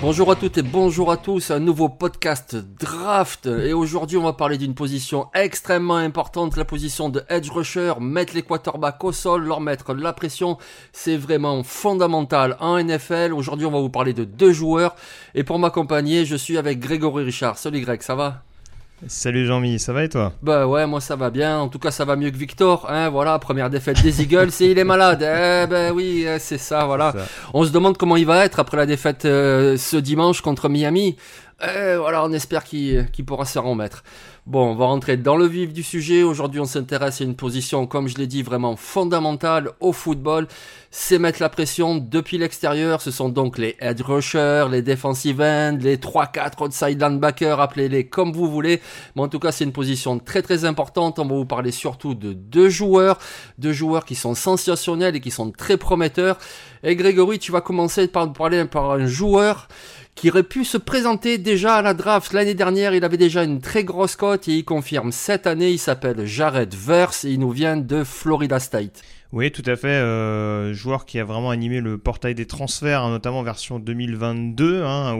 Bonjour à toutes et bonjour à tous, un nouveau podcast draft et aujourd'hui on va parler d'une position extrêmement importante, la position de edge rusher, mettre les quarterbacks au sol, leur mettre la pression, c'est vraiment fondamental en NFL. Aujourd'hui on va vous parler de deux joueurs et pour m'accompagner je suis avec Grégory Richard. Salut Greg, ça va? Salut Jean-Mi, ça va et toi? Bah ouais, moi ça va bien. En tout cas, ça va mieux que Victor. Hein, voilà, première défaite des Eagles et il est malade. Eh ben oui, eh, c'est ça, voilà. Ça. On se demande comment il va être après la défaite euh, ce dimanche contre Miami. Eh, voilà, on espère qu'il pourra se remettre. Bon, on va rentrer dans le vif du sujet. Aujourd'hui, on s'intéresse à une position, comme je l'ai dit, vraiment fondamentale au football. C'est mettre la pression depuis l'extérieur. Ce sont donc les head rushers, les defensive ends, les 3-4 outside linebackers, appelez-les comme vous voulez. Mais en tout cas, c'est une position très très importante. On va vous parler surtout de deux joueurs, deux joueurs qui sont sensationnels et qui sont très prometteurs. Et Grégory, tu vas commencer par parler par un joueur qui aurait pu se présenter déjà à la draft l'année dernière. Il avait déjà une très grosse cote et il confirme cette année. Il s'appelle Jared Verse et il nous vient de Florida State. Oui, tout à fait. Euh, joueur qui a vraiment animé le portail des transferts, hein, notamment version 2022, hein,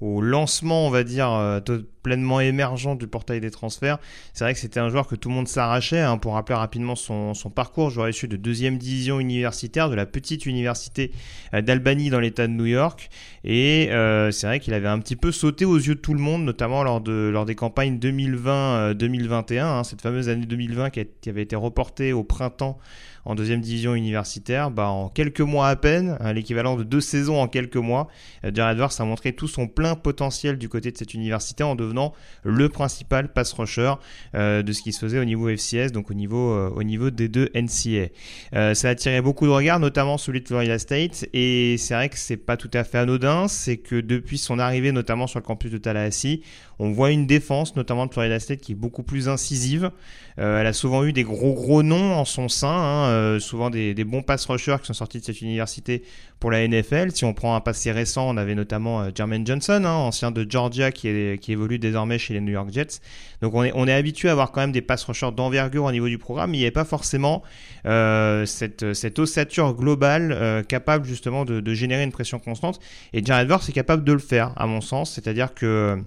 au lancement, on va dire, euh, pleinement émergent du portail des transferts. C'est vrai que c'était un joueur que tout le monde s'arrachait. hein. pour rappeler rapidement son, parcours, joueur issu de deuxième division universitaire, de la petite université euh, d'Albany dans l'État de New York. Et euh, c'est vrai qu'il avait un petit peu sauté aux yeux de tout le monde, notamment lors, de, lors des campagnes 2020-2021, hein, cette fameuse année 2020 qui, a- qui avait été reportée au printemps en deuxième division universitaire. Bah, en quelques mois à peine, hein, l'équivalent de deux saisons en quelques mois, euh, Jared Verse a montré tout son plein potentiel du côté de cette université en devenant le principal pass rusher euh, de ce qui se faisait au niveau FCS, donc au niveau, euh, au niveau des deux NCA. Euh, ça a attiré beaucoup de regards, notamment celui de Florida State, et c'est vrai que c'est pas tout à fait anodin, c'est que depuis son arrivée, notamment sur le campus de Tallahassee, on voit une défense, notamment de Florida State, qui est beaucoup plus incisive. Euh, elle a souvent eu des gros gros noms en son sein, hein, euh, souvent des, bons pass rushers qui sont sortis de cette université pour la NFL. Si on prend un passé récent, on avait notamment euh, Jermaine Johnson, hein, ancien de Georgia, qui, évolue désormais chez les New York Jets. Donc on est, habitué à avoir quand même des pass rushers d'envergure au niveau du programme, il n'y avait pas forcément euh, cette, ossature globale capable justement de, générer une pression constante. Et Jared Verse est capable de le faire, à mon sens. C'est-à-dire que,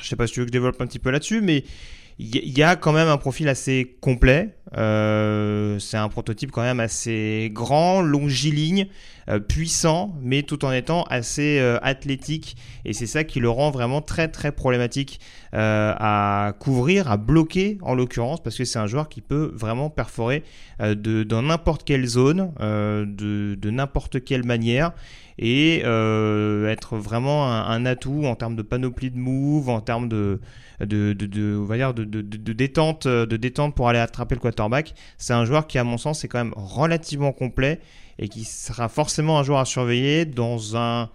je sais pas si tu veux que je développe un petit peu là-dessus, mais il y- a quand même un profil assez complet. Euh, c'est un prototype quand même assez grand, longiligne, puissant, mais tout en étant assez euh, athlétique. Et c'est ça qui le rend vraiment très très problématique euh, à couvrir, à bloquer en l'occurrence, parce que c'est un joueur qui peut vraiment perforer euh, de, dans n'importe quelle zone, euh, de, de n'importe quelle manière et euh, être vraiment un, atout en termes de panoplie de move, en termes de, de, de, on va dire de- de détente, de détente pour aller attraper le quarterback. C'est un joueur qui, à mon sens, est quand même relativement complet et qui sera forcément un joueur à surveiller dans un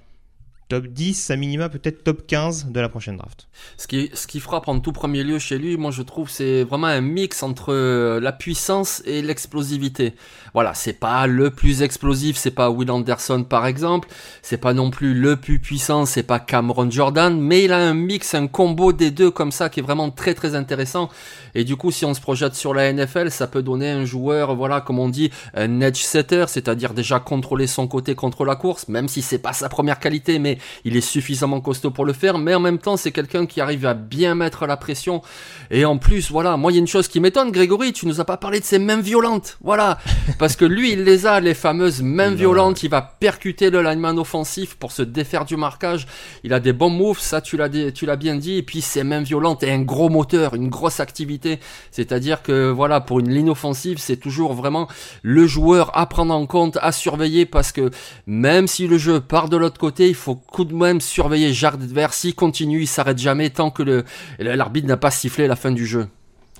top 10, à minima peut-être top 15 de la prochaine draft. Ce qui, ce qui frappe en tout premier lieu chez lui, moi je trouve, c'est vraiment un mix entre la puissance et l'explosivité. Voilà, c'est pas le plus explosif, c'est pas Will Anderson par exemple, c'est pas non plus le plus puissant, c'est pas Cameron Jordan, mais il a un mix, un combo des deux comme ça qui est vraiment très très intéressant. Et du coup, si on se projette sur la NFL, ça peut donner un joueur, voilà, comme on dit, un edge setter, c'est-à-dire déjà contrôler son côté contre la course, même si c'est pas sa première qualité, mais il est suffisamment costaud pour le faire, mais en même temps, c'est quelqu'un qui arrive à bien mettre la pression. Et en plus, voilà, moi, il y a une chose qui m'étonne, Grégory, tu nous as pas parlé de ses mains violentes. Voilà. Parce que lui, il les a, les fameuses mains violentes. Il va percuter le lineman offensif pour se défaire du marquage. Il a des bons moves, ça, tu l'as, tu l'as bien dit. Et puis, ses mains violentes et un gros moteur, une grosse activité. C'est-à-dire que, voilà, pour une ligne offensive, c'est toujours vraiment le joueur à prendre en compte, à surveiller parce que même si le jeu part de l'autre côté, il faut tout de même surveiller Jard adverse. S'il continue, il s'arrête jamais tant que l'arbitre n'a pas sifflé la fin du jeu.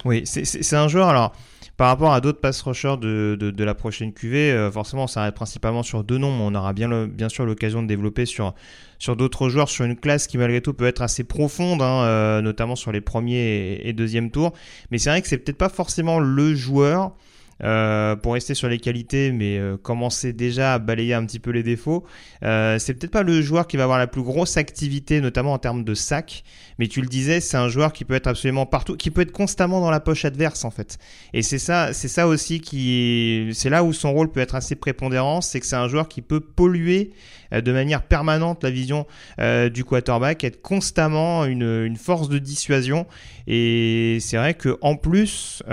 Oui, c'est un joueur alors. Par rapport à d'autres pass rushers de, la prochaine QV, euh, forcément, on s'arrête principalement sur deux noms, mais on aura bien, sûr l'occasion de développer sur, sur d'autres joueurs, sur une classe qui malgré tout peut être assez profonde, hein, euh, notamment sur les premiers et, et deuxièmes tours. Mais c'est vrai que c'est peut-être pas forcément le joueur euh, pour rester sur les qualités, mais euh, commencer déjà à balayer un petit peu les défauts. Euh, c'est peut-être pas le joueur qui va avoir la plus grosse activité, notamment en termes de sac, mais tu le disais, c'est un joueur qui peut être absolument partout, qui peut être constamment dans la poche adverse en fait. Et c'est ça, c'est ça aussi qui, c'est là où son rôle peut être assez prépondérant, c'est que c'est un joueur qui peut polluer de manière permanente la vision du quarterback, être constamment une, force de dissuasion. Et c'est vrai que en plus,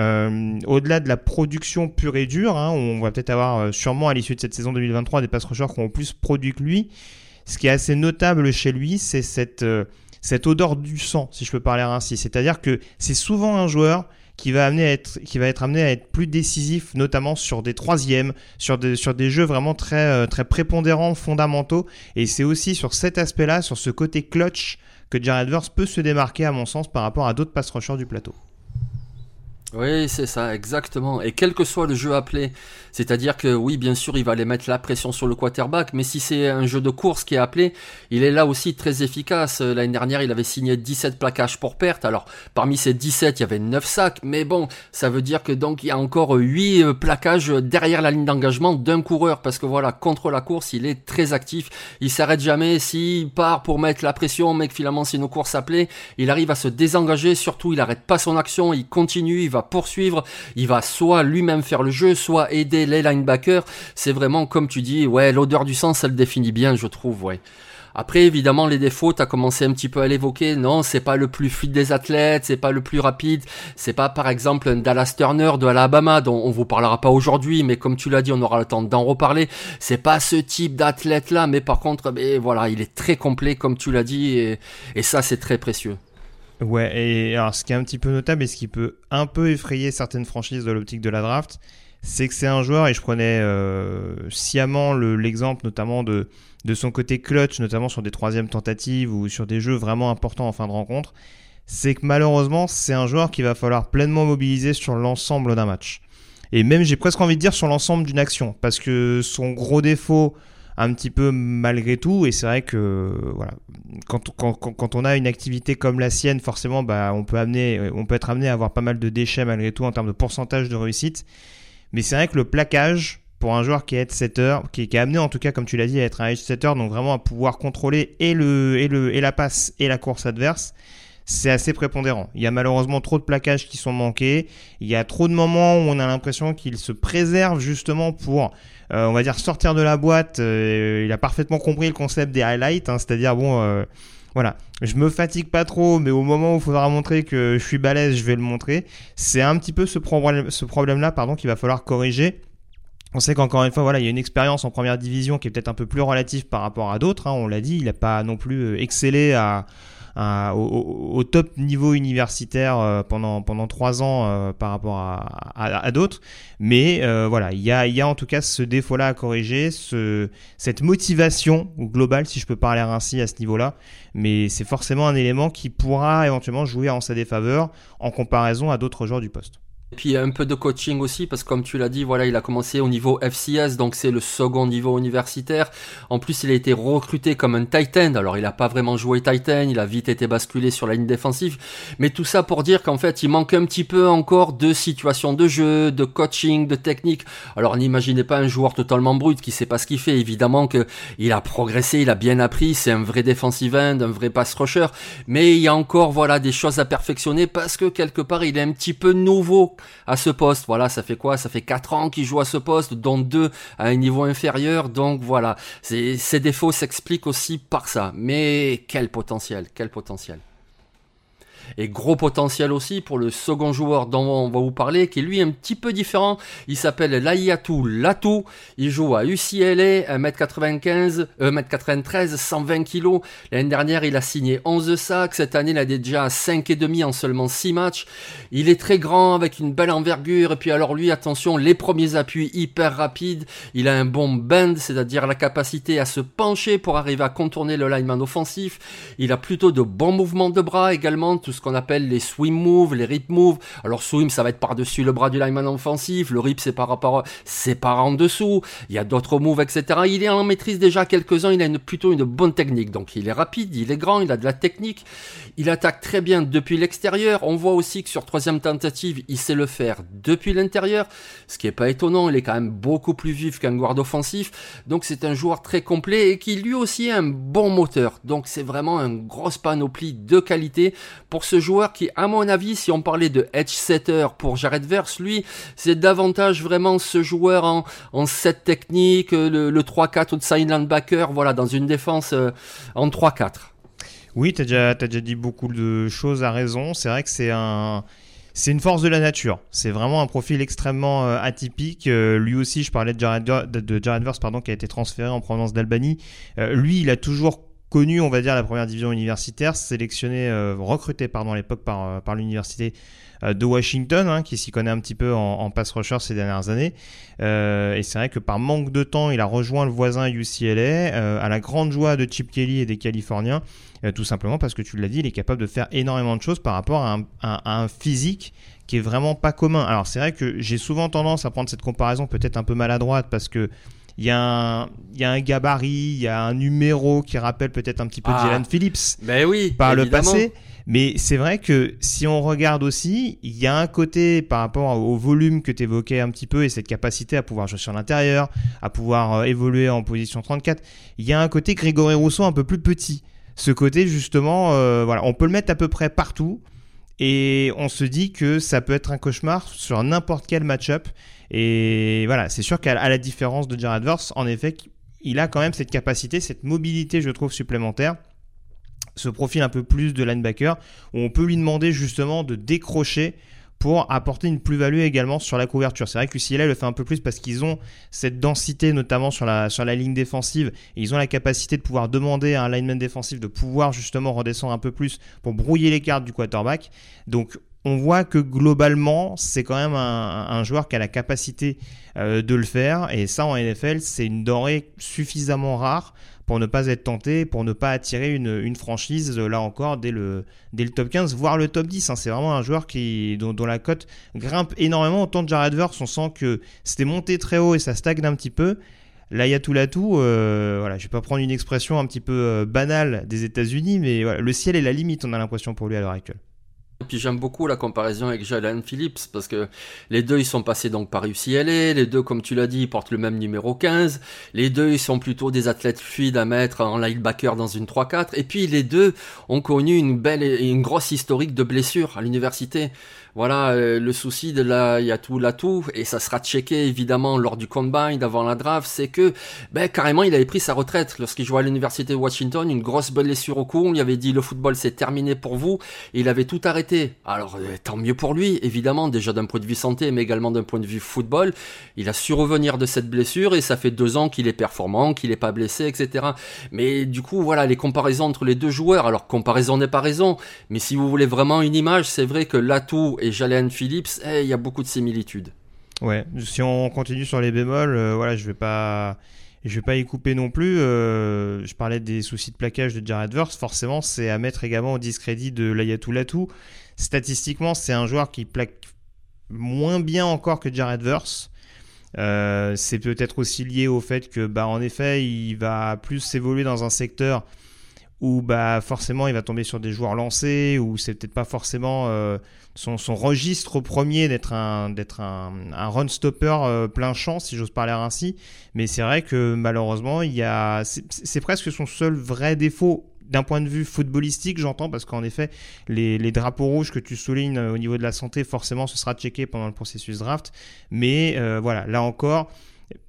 au-delà de la production pure et dure. Hein, on va peut-être avoir euh, sûrement à l'issue de cette saison 2023 des pass rushers qui ont plus produit que lui. Ce qui est assez notable chez lui, c'est euh, cette odeur du sang, si je peux parler ainsi. C'est-à-dire que c'est souvent un joueur qui va, amener à être, qui va être amené à être plus décisif, notamment sur des troisièmes, sur des, sur des jeux vraiment très, euh, très prépondérants, fondamentaux. Et c'est aussi sur cet aspect-là, sur ce côté clutch, que Jared Verse peut se démarquer, à mon sens, par rapport à d'autres pass rushers du plateau. Oui, c'est ça, exactement. Et quel que soit le jeu appelé, c'est-à-dire que oui, bien sûr, il va aller mettre la pression sur le quarterback, mais si c'est un jeu de course qui est appelé, il est là aussi très efficace. L'année dernière, il avait signé 17 plaquages pour perte. Alors, parmi ces 17, il y avait 9 sacs, mais bon, ça veut dire que donc il y a encore 8 euh, plaquages derrière la ligne d'engagement d'un coureur, parce que voilà, contre la course, il est très actif. Il s'arrête jamais. S'il part pour mettre la pression, mais que finalement c'est une course appelée, il arrive à se désengager. Surtout, il arrête pas son action, il continue, il va poursuivre, il va soit lui-même faire le jeu, soit aider les linebackers. C'est vraiment comme tu dis, ouais, l'odeur du sang, ça le définit bien, je trouve, ouais. Après, évidemment, les défauts, tu as commencé un petit peu à l'évoquer. Non, c'est pas le plus fluide des athlètes, c'est pas le plus rapide. C'est pas, par exemple, un Dallas Turner de Alabama, dont on vous parlera pas aujourd'hui, mais comme tu l'as dit, on aura le temps d'en reparler. C'est pas ce type d'athlète-là, mais par contre, mais voilà, il est très complet, comme tu l'as dit, et ça, c'est très précieux. Ouais, et alors ce qui est un petit peu notable et ce qui peut un peu effrayer certaines franchises de l'optique de la draft, c'est que c'est un joueur, et je prenais euh, sciemment l'exemple notamment de, de son côté clutch, notamment sur des troisièmes tentatives ou sur des jeux vraiment importants en fin de rencontre, c'est que malheureusement c'est un joueur qui va falloir pleinement mobiliser sur l'ensemble d'un match. Et même j'ai presque envie de dire sur l'ensemble d'une action, parce que son gros défaut un petit peu malgré tout. Et c'est vrai que voilà, quand, on a une activité comme la sienne, forcément, bah, on, peut amener, on peut être amené à avoir pas mal de déchets malgré tout en termes de pourcentage de réussite. Mais c'est vrai que le plaquage, pour un joueur qui est setter, qui, qui est amené en tout cas, comme tu l'as dit, à être un edge setter, donc vraiment à pouvoir contrôler et, le, et, le, et la passe et la course adverse, c'est assez prépondérant. Il y a malheureusement trop de plaquages qui sont manqués. Il y a trop de moments où on a l'impression qu'il se préserve justement pour, euh, on va dire, sortir de la boîte. Euh, il a parfaitement compris le concept des highlights, hein, c'est-à-dire bon. Euh, voilà, je me fatigue pas trop, mais au moment où il faudra montrer que je suis balèze, je vais le montrer. C'est un petit peu ce problème, ce problème-là, pardon, qu'il va falloir corriger. On sait qu'encore une fois, voilà, il y a une expérience en première division qui est peut-être un peu plus relative par rapport à d'autres. Hein, on l'a dit, il n'a pas non plus excellé à, au, top niveau universitaire euh, pendant pendant trois ans euh, par rapport à, d'autres. Mais euh, voilà, il y a, y a en tout cas ce défaut-là à corriger, ce, cette motivation globale, si je peux parler ainsi à ce niveau-là. Mais c'est forcément un élément qui pourra éventuellement jouer en sa défaveur en comparaison à d'autres joueurs du poste. Et puis un peu de coaching aussi, parce que comme tu l'as dit, voilà, il a commencé au niveau FCS, donc c'est le second niveau universitaire. En plus, il a été recruté comme un Titan. Alors, il n'a pas vraiment joué Titan, il a vite été basculé sur la ligne défensive. Mais tout ça pour dire qu'en fait, il manque un petit peu encore de situation de jeu, de coaching, de technique. Alors, n'imaginez pas un joueur totalement brut qui sait pas ce qu'il fait. Évidemment que il a progressé, il a bien appris. C'est un vrai defensive end, un vrai pass rusher. Mais il y a encore, voilà, des choses à perfectionner parce que quelque part, il est un petit peu nouveau à ce poste. Voilà, ça fait quoi? Ça fait 4 ans qu'il joue à ce poste, dont 2 à un niveau inférieur. Donc voilà, ces défauts s'expliquent aussi par ça. Mais quel potentiel, quel potentiel. Et gros potentiel aussi pour le second joueur dont on va vous parler, qui est lui un petit peu différent. Il s'appelle Layatu Latou. Il joue à UCLA, 1m95, 1m93, 120 kg. L'année dernière, il a signé 11 sacs. Cette année, il a déjà 5,5 en seulement 6 matchs. Il est très grand, avec une belle envergure. Et puis alors lui, attention, les premiers appuis hyper rapides. Il a un bon bend, c'est-à-dire la capacité à se pencher pour arriver à contourner le lineman offensif. Il a plutôt de bons mouvements de bras également, tout ce qu'on appelle les swim moves, les rip moves. Alors swim, ça va être par-dessus le bras du lineman offensif. Le rip, c'est par rapport, c'est par en dessous. Il y a d'autres moves, etc. Il est en maîtrise déjà quelques-uns. Il a une, plutôt une bonne technique. Donc il est rapide, il est grand, il a de la technique. Il attaque très bien depuis l'extérieur. On voit aussi que sur troisième tentative, il sait le faire depuis l'intérieur. Ce qui est pas étonnant. Il est quand même beaucoup plus vif qu'un guard offensif. Donc c'est un joueur très complet et qui lui aussi a un bon moteur. Donc c'est vraiment une grosse panoplie de qualité pour ce joueur qui, à mon avis, si on parlait de edge setter pour Jared Verse, lui, c'est davantage vraiment ce joueur en, en set technique, le, 3-4 outside linebacker, voilà, dans une défense euh, en 3-4. Oui, tu as, déjà, déjà dit beaucoup de choses à raison. C'est vrai que c'est un c'est une force de la nature. C'est vraiment un profil extrêmement euh, atypique. Euh, lui aussi, je parlais de Jared, de, Jared Verse, pardon, qui a été transféré en provenance d'Albanie. lui, il a toujours connu, on va dire, la première division universitaire, sélectionné, euh, recruté pardon, à l'époque par, euh, par l'université euh, de Washington, hein, qui s'y connaît un petit peu en, en pass rusher ces dernières années. et c'est vrai que par manque de temps, il a rejoint le voisin UCLA, à la grande joie de Chip Kelly et des Californiens, tout simplement parce que tu l'as dit, il est capable de faire énormément de choses par rapport à un, à un physique qui est vraiment pas commun. Alors c'est vrai que j'ai souvent tendance à prendre cette comparaison peut-être un peu maladroite parce que il y, a un, y a un gabarit, il y a un numéro qui rappelle peut-être un petit peu ah, Jalen Phillips ben oui, par le passé. Mais c'est vrai que si on regarde aussi, il y a un côté par rapport au volume que tu évoquais un petit peu et cette capacité à pouvoir jouer sur l'intérieur, à pouvoir euh, évoluer en position 34, il y a un côté Grégory Rousseau un peu plus petit. Ce côté justement, euh, voilà, on peut le mettre à peu près partout et on se dit que ça peut être un cauchemar sur n'importe quel match-up. Et voilà, c'est sûr qu'à la différence de Jared Verse, en effet, il a quand même cette capacité, cette mobilité, je trouve, supplémentaire ce profil un peu plus de linebacker où on peut lui demander justement de décrocher pour apporter une plus-value également sur la couverture. C'est vrai que UCLA le fait un peu plus parce qu'ils ont cette densité notamment sur la, sur la ligne défensive et ils ont la capacité de pouvoir demander à un lineman défensif de pouvoir justement redescendre un peu plus pour brouiller les cartes du quarterback. Donc on voit que globalement, c'est quand même un, joueur qui a la capacité euh, de le faire. Et ça, en NFL, c'est une denrée suffisamment rare pour ne pas être tenté, pour ne pas attirer une, franchise, là encore, dès le, dès le top 15, voire le top 10. Hein. C'est vraiment un joueur qui, dont, la cote grimpe énormément. Autant de Jared Verse, on sent que c'était monté très haut et ça stagne un petit peu. Là, il y a tout là tout. Euh, voilà, je vais pas prendre une expression un petit peu euh, banale des États-Unis, mais le ciel est la limite, on a l'impression pour lui à l'heure actuelle. Puis j'aime beaucoup la comparaison avec Jalen Phillips parce que les deux ils sont passés donc par UCLA, les deux comme tu l'as dit ils portent le même numéro 15, les deux ils sont plutôt des athlètes fluides à mettre en linebacker dans une 3-4 et puis les deux ont connu une belle et une grosse historique de blessures à l'université. Voilà, euh, le souci de la Yatou Latou, et ça sera checké évidemment lors du combine avant la draft, c'est que ben, carrément il avait pris sa retraite lorsqu'il jouait à l'université de Washington, une grosse blessure au cou, on lui avait dit le football c'est terminé pour vous, il avait tout arrêté. Alors euh, tant mieux pour lui, évidemment, déjà d'un point de vue santé, mais également d'un point de vue football, il a su revenir de cette blessure, et ça fait deux ans qu'il est performant, qu'il n'est pas blessé, etc. Mais du coup, voilà, les comparaisons entre les deux joueurs, alors comparaison n'est pas raison, mais si vous voulez vraiment une image, c'est vrai que Latou et Jalen Phillips, eh, il y a beaucoup de similitudes. Ouais, si on continue sur les bémols, euh, voilà, je vais pas, je vais pas y couper non plus. Euh, je parlais des soucis de plaquage de Jared Verse, forcément, c'est à mettre également au discrédit de Layatou Latou. Statistiquement, c'est un joueur qui plaque moins bien encore que Jared Verse. Euh, c'est peut-être aussi lié au fait que, bah, en effet, il va plus évoluer dans un secteur où bah forcément il va tomber sur des joueurs lancés, ou c'est peut-être pas forcément euh, son, registre premier d'être un, d'être un, run stopper euh, plein champ, si j'ose parler ainsi. Mais c'est vrai que malheureusement, il y a, c'est, presque son seul vrai défaut d'un point de vue footballistique, j'entends, parce qu'en effet, les, les, drapeaux rouges que tu soulignes au niveau de la santé, forcément, ce sera checké pendant le processus draft. Mais voilà, là encore,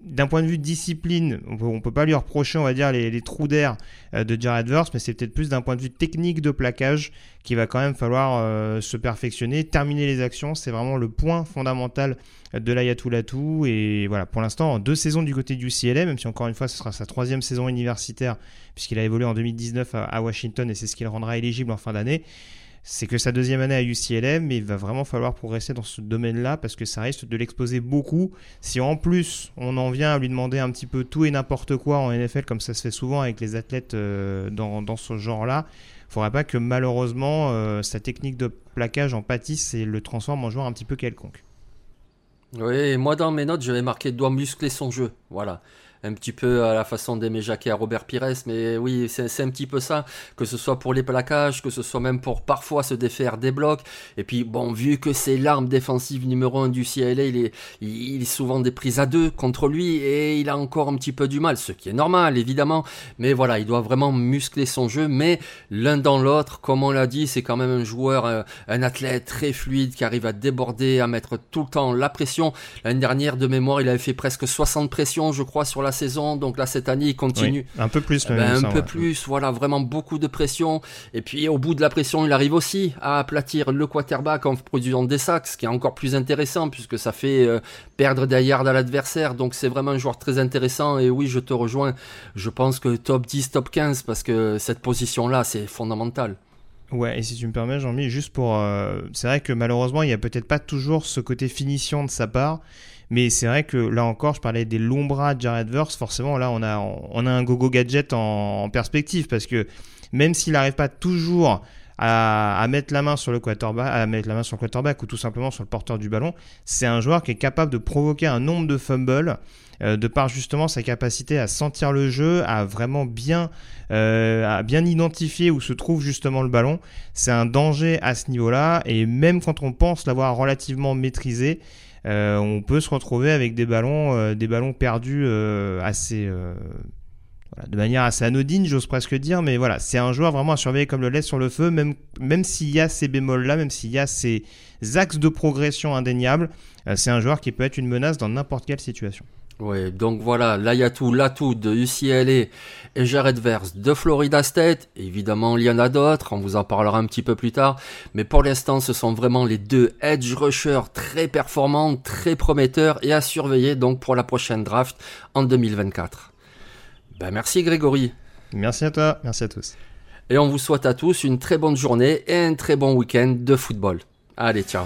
d'un point de vue discipline, on ne peut pas lui reprocher, on dire, les, trous d'air euh, de Jared Verse, mais c'est peut-être plus d'un point de vue technique de plaquage qu'il va quand même falloir euh, se perfectionner, terminer les actions. C'est vraiment le point fondamental de l'Ayatoulatou. Et voilà, pour l'instant, deux saisons du côté du CLM, même si encore une fois, ce sera sa troisième saison universitaire, puisqu'il a évolué en 2019 à Washington et c'est ce qui le rendra éligible en fin d'année c'est que sa deuxième année à UCLM, il va vraiment falloir progresser dans ce domaine-là parce que ça risque de l'exposer beaucoup. Si en plus on en vient à lui demander un petit peu tout et n'importe quoi en NFL, comme ça se fait souvent avec les athlètes euh, dans, ce genre-là, il faudrait pas que malheureusement euh, sa technique de plaquage en pâtisse et le transforme en joueur un petit peu quelconque. Oui, moi dans mes notes, je vais marquer doit muscler son jeu. Voilà un petit peu à la façon d'Aimé Jacquet à Robert Pires, mais oui, c'est un petit peu ça, que ce soit pour les plaquages, que ce soit même pour parfois se défaire des blocs. Et puis, bon, vu que c'est l'arme défensive numéro un du CLA, il est, il est souvent des prises à deux contre lui et il a encore un petit peu du mal, ce qui est normal, évidemment. Mais voilà, il doit vraiment muscler son jeu, mais l'un dans l'autre, comme on l'a dit, c'est quand même un joueur, euh, un athlète très fluide qui arrive à déborder, à mettre tout le temps la pression. L'année dernière, de mémoire, il avait fait presque 60 pressions, je crois, sur la saison. Donc là, cette année, il continue. un peu plus, eh ben, Un peu plus, voilà, vraiment beaucoup de pression. Et puis, au bout de la pression, il arrive aussi à aplatir le quarterback en produisant des sacs, ce qui est encore plus intéressant puisque ça fait euh, perdre des yards à l'adversaire. Donc, c'est vraiment un joueur très intéressant. Et oui, je te rejoins. Je pense que top 10, top 15, parce que cette position-là, c'est fondamental. Ouais, et si tu me permets, Jean-Mi, juste pour. Euh, c'est vrai que malheureusement, il n'y a peut-être pas toujours ce côté finition de sa part. Mais c'est vrai que là encore, je parlais des longs bras de Jared Verse. Forcément, là, on a, on a un gogo gadget en, perspective parce que même s'il n'arrive pas toujours à, mettre la main sur le quarterback, à mettre la main sur le quarterback ou tout simplement sur le porteur du ballon, c'est un joueur qui est capable de provoquer un nombre de fumbles euh, de par justement sa capacité à sentir le jeu, à vraiment bien, euh, à bien identifier où se trouve justement le ballon. C'est un danger à ce niveau-là et même quand on pense l'avoir relativement maîtrisé, on peut se retrouver avec des ballons, euh, des ballons perdus euh, assez de manière assez anodine, j'ose presque dire, mais voilà, c'est un joueur vraiment à surveiller comme le lait sur le feu, même, même s'il y a ces bémols-là, même s'il y a ces axes de progression indéniables, c'est un joueur qui peut être une menace dans n'importe quelle situation. Oui, donc voilà, l'Ayatou, l'atout de UCLA et Jared Verse de Florida State. Évidemment, il y en a d'autres, on vous en parlera un petit peu plus tard. Mais pour l'instant, ce sont vraiment les deux edge rushers très performants, très prometteurs et à surveiller donc pour la prochaine draft en 2024. Ben merci Grégory. Merci à toi, merci à tous. Et on vous souhaite à tous une très bonne journée et un très bon week-end de football. Allez, ciao.